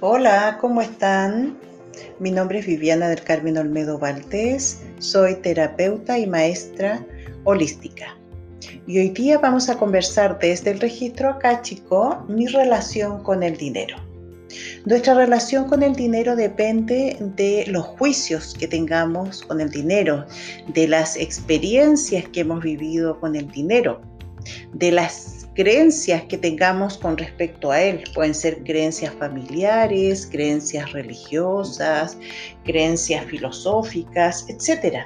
Hola, ¿cómo están? Mi nombre es Viviana del Carmen Olmedo Valdés, soy terapeuta y maestra holística. Y hoy día vamos a conversar desde el registro acáchico mi relación con el dinero. Nuestra relación con el dinero depende de los juicios que tengamos con el dinero, de las experiencias que hemos vivido con el dinero, de las creencias que tengamos con respecto a él. Pueden ser creencias familiares, creencias religiosas, creencias filosóficas, etc.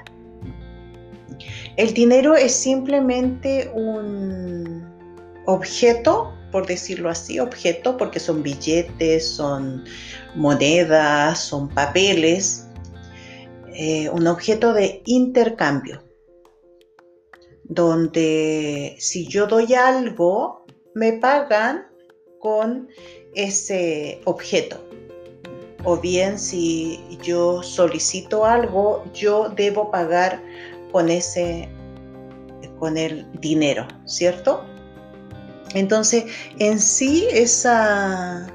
El dinero es simplemente un objeto, por decirlo así, objeto porque son billetes, son monedas, son papeles, eh, un objeto de intercambio donde si yo doy algo, me pagan con ese objeto. O bien si yo solicito algo, yo debo pagar con ese con el dinero, ¿cierto? Entonces, en sí esa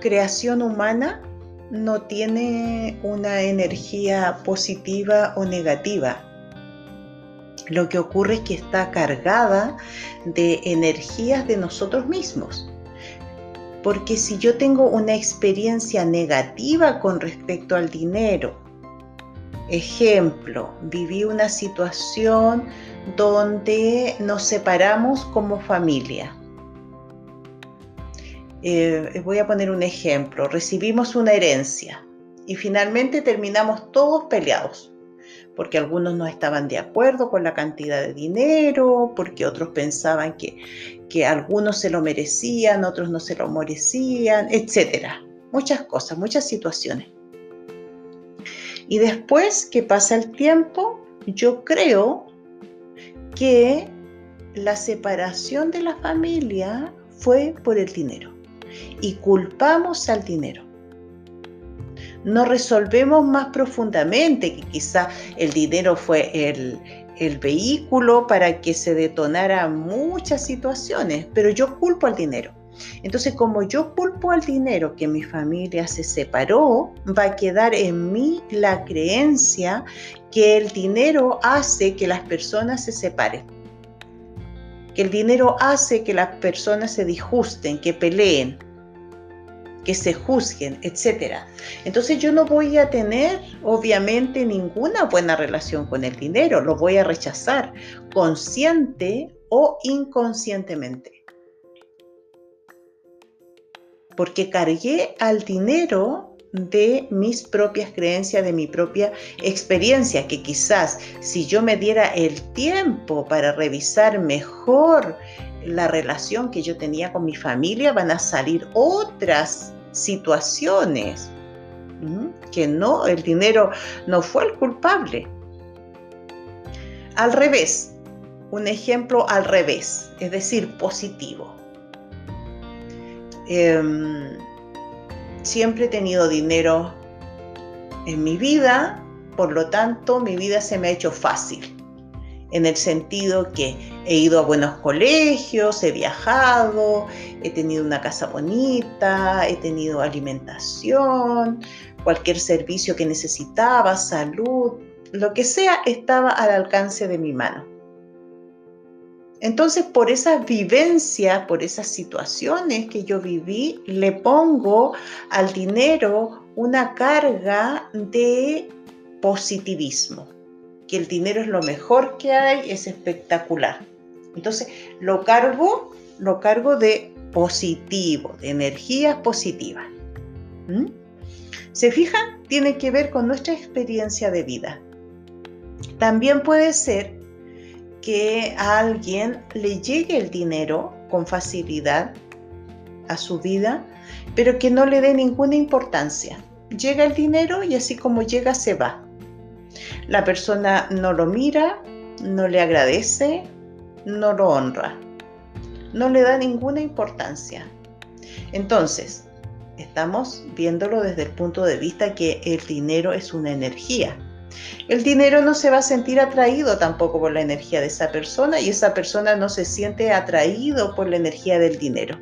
creación humana no tiene una energía positiva o negativa lo que ocurre es que está cargada de energías de nosotros mismos. Porque si yo tengo una experiencia negativa con respecto al dinero, ejemplo, viví una situación donde nos separamos como familia. Eh, voy a poner un ejemplo, recibimos una herencia y finalmente terminamos todos peleados porque algunos no estaban de acuerdo con la cantidad de dinero, porque otros pensaban que, que algunos se lo merecían, otros no se lo merecían, etc. Muchas cosas, muchas situaciones. Y después que pasa el tiempo, yo creo que la separación de la familia fue por el dinero y culpamos al dinero no resolvemos más profundamente, que quizá el dinero fue el, vehículo para que se detonara muchas situaciones, pero yo culpo al dinero. Entonces, como yo culpo al dinero que mi familia se separó, va a quedar en mí la creencia que el dinero hace que las personas se separen. Que el dinero hace que las personas se disgusten, que peleen que se juzguen, etc. Entonces yo no voy a tener, obviamente, ninguna buena relación con el dinero, lo voy a rechazar, consciente o inconscientemente. Porque cargué al dinero de mis propias creencias, de mi propia experiencia, que quizás si yo me diera el tiempo para revisar mejor la relación que yo tenía con mi familia, van a salir otras situaciones, que no, el dinero no fue el culpable. Al revés, un ejemplo al revés, es decir, positivo. Em, siempre he tenido dinero en mi vida, por lo tanto mi vida se me ha hecho fácil en el sentido que he ido a buenos colegios, he viajado, he tenido una casa bonita, he tenido alimentación, cualquier servicio que necesitaba, salud, lo que sea estaba al alcance de mi mano. Entonces, por esas vivencias, por esas situaciones que yo viví, le pongo al dinero una carga de positivismo que el dinero es lo mejor que hay, es espectacular. Entonces, lo cargo, lo cargo de positivo, de energías positivas. ¿Mm? ¿Se fijan? Tiene que ver con nuestra experiencia de vida. También puede ser que a alguien le llegue el dinero con facilidad a su vida, pero que no le dé ninguna importancia. Llega el dinero y así como llega se va. La persona no lo mira, no le agradece, no lo honra, no le da ninguna importancia. Entonces, estamos viéndolo desde el punto de vista que el dinero es una energía. El dinero no se va a sentir atraído tampoco por la energía de esa persona y esa persona no se siente atraído por la energía del dinero.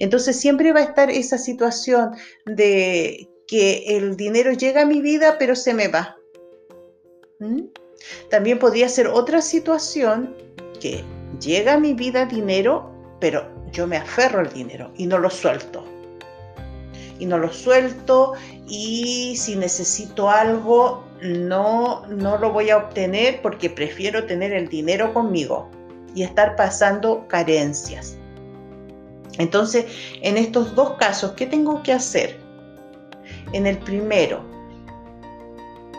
Entonces siempre va a estar esa situación de que el dinero llega a mi vida pero se me va. También podría ser otra situación que llega a mi vida dinero, pero yo me aferro al dinero y no lo suelto. Y no lo suelto y si necesito algo no, no lo voy a obtener porque prefiero tener el dinero conmigo y estar pasando carencias. Entonces, en estos dos casos, ¿qué tengo que hacer? En el primero,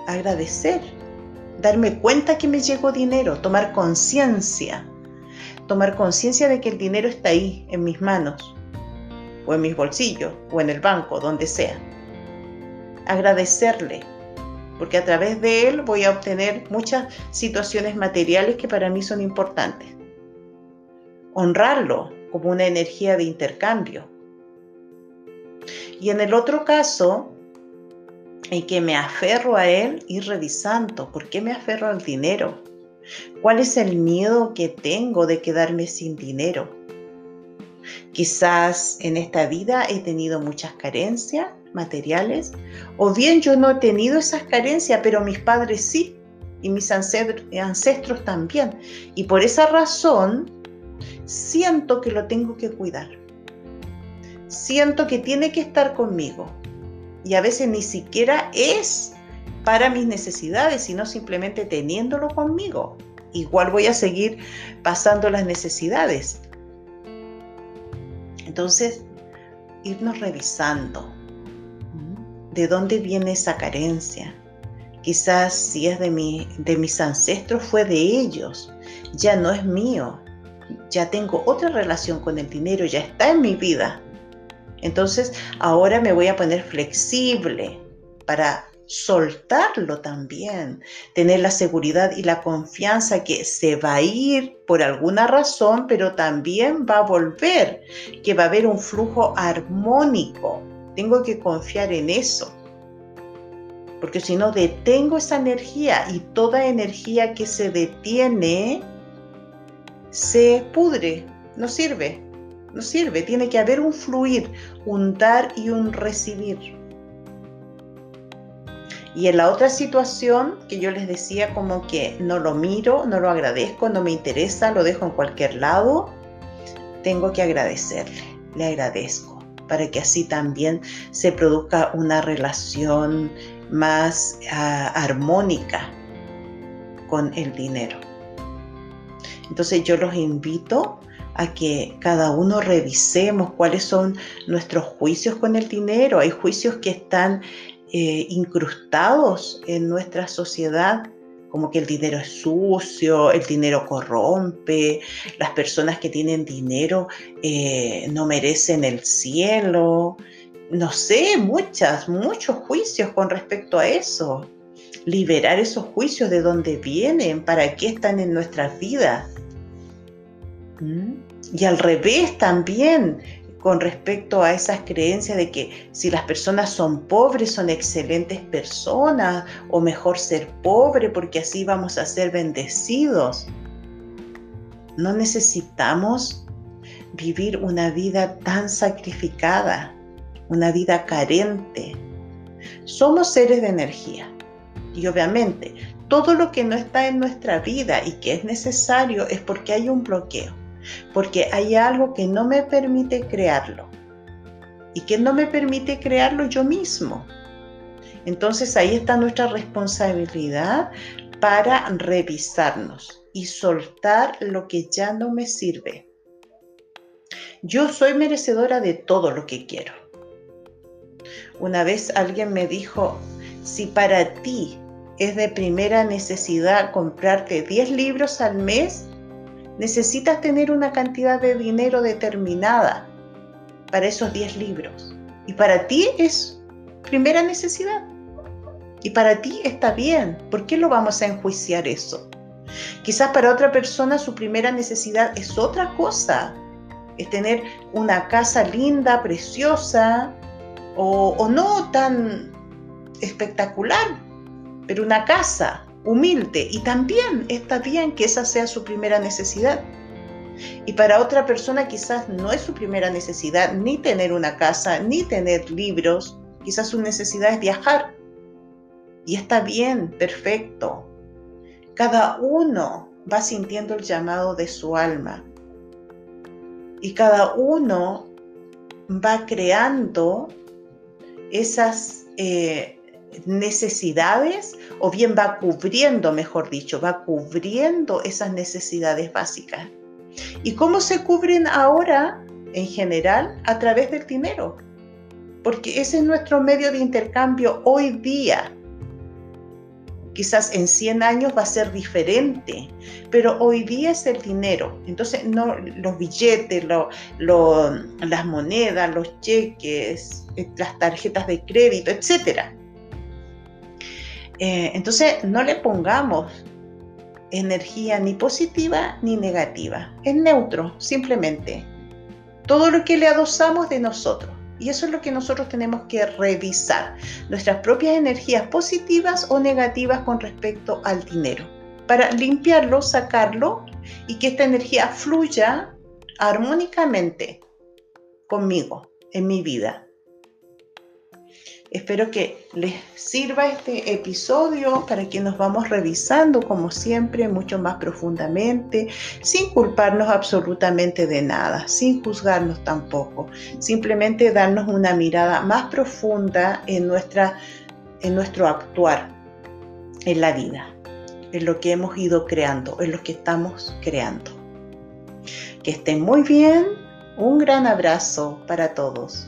agradecer, darme cuenta que me llegó dinero, tomar conciencia, tomar conciencia de que el dinero está ahí, en mis manos, o en mis bolsillos, o en el banco, donde sea. Agradecerle, porque a través de él voy a obtener muchas situaciones materiales que para mí son importantes. Honrarlo como una energía de intercambio. Y en el otro caso, en que me aferro a él, ir revisando, ¿por qué me aferro al dinero? ¿Cuál es el miedo que tengo de quedarme sin dinero? Quizás en esta vida he tenido muchas carencias materiales, o bien yo no he tenido esas carencias, pero mis padres sí, y mis ancestros también. Y por esa razón siento que lo tengo que cuidar. Siento que tiene que estar conmigo. Y a veces ni siquiera es para mis necesidades, sino simplemente teniéndolo conmigo. Igual voy a seguir pasando las necesidades. Entonces, irnos revisando de dónde viene esa carencia. Quizás si es de, mi, de mis ancestros, fue de ellos, ya no es mío, ya tengo otra relación con el dinero, ya está en mi vida. Entonces ahora me voy a poner flexible para soltarlo también, tener la seguridad y la confianza que se va a ir por alguna razón, pero también va a volver, que va a haber un flujo armónico tengo que confiar en eso. Porque si no detengo esa energía y toda energía que se detiene se pudre, no sirve, no sirve. Tiene que haber un fluir, un dar y un recibir. Y en la otra situación que yo les decía como que no lo miro, no lo agradezco, no me interesa, lo dejo en cualquier lado, tengo que agradecerle, le agradezco para que así también se produzca una relación más ah, armónica con el dinero. Entonces yo los invito a que cada uno revisemos cuáles son nuestros juicios con el dinero. Hay juicios que están eh, incrustados en nuestra sociedad como que el dinero es sucio, el dinero corrompe, las personas que tienen dinero eh, no merecen el cielo, no sé, muchas, muchos juicios con respecto a eso. Liberar esos juicios de dónde vienen, para qué están en nuestras vidas. ¿Mm? Y al revés también, con respecto a esas creencias de que si las personas son pobres son excelentes personas o mejor ser pobre porque así vamos a ser bendecidos. No necesitamos vivir una vida tan sacrificada, una vida carente. Somos seres de energía y obviamente todo lo que no está en nuestra vida y que es necesario es porque hay un bloqueo porque hay algo que no me permite crearlo. ¿Y que no me permite crearlo yo mismo? Entonces ahí está nuestra responsabilidad para revisarnos y soltar lo que ya no me sirve. Yo soy merecedora de todo lo que quiero. Una vez alguien me dijo, si para ti es de primera necesidad comprarte 10 libros al mes, necesitas tener una cantidad de dinero determinada para esos 10 libros. Y para ti es primera necesidad. Y para ti está bien. ¿Por qué lo vamos a enjuiciar eso? Quizás para otra persona su primera necesidad es otra cosa. Es tener una casa linda, preciosa, o, o no tan espectacular, pero una casa humilde y también está bien que esa sea su primera necesidad. Y para otra persona quizás no es su primera necesidad ni tener una casa, ni tener libros. Quizás su necesidad es viajar. Y está bien, perfecto. Cada uno va sintiendo el llamado de su alma. Y cada uno va creando esas eh, necesidades o bien va cubriendo, mejor dicho, va cubriendo esas necesidades básicas. ¿Y cómo se cubren ahora, en general, a través del dinero? Porque ese es nuestro medio de intercambio hoy día. Quizás en 100 años va a ser diferente, pero hoy día es el dinero. Entonces, no los billetes, las monedas, los cheques, eh, las tarjetas de crédito, etcétera eh, entonces, no le pongamos energía ni positiva ni negativa. Es neutro, simplemente. Todo lo que le adosamos de nosotros. Y eso es lo que nosotros tenemos que revisar. Nuestras propias energías positivas o negativas con respecto al dinero. Para limpiarlo, sacarlo y que esta energía fluya armónicamente conmigo, en mi vida. Espero que les sirva este episodio para que nos vamos revisando, como siempre, mucho más profundamente, sin culparnos absolutamente de nada, sin juzgarnos tampoco, simplemente darnos una mirada más profunda en, nuestra, en nuestro actuar en la vida, en lo que hemos ido creando, en lo que estamos creando. Que estén muy bien, un gran abrazo para todos.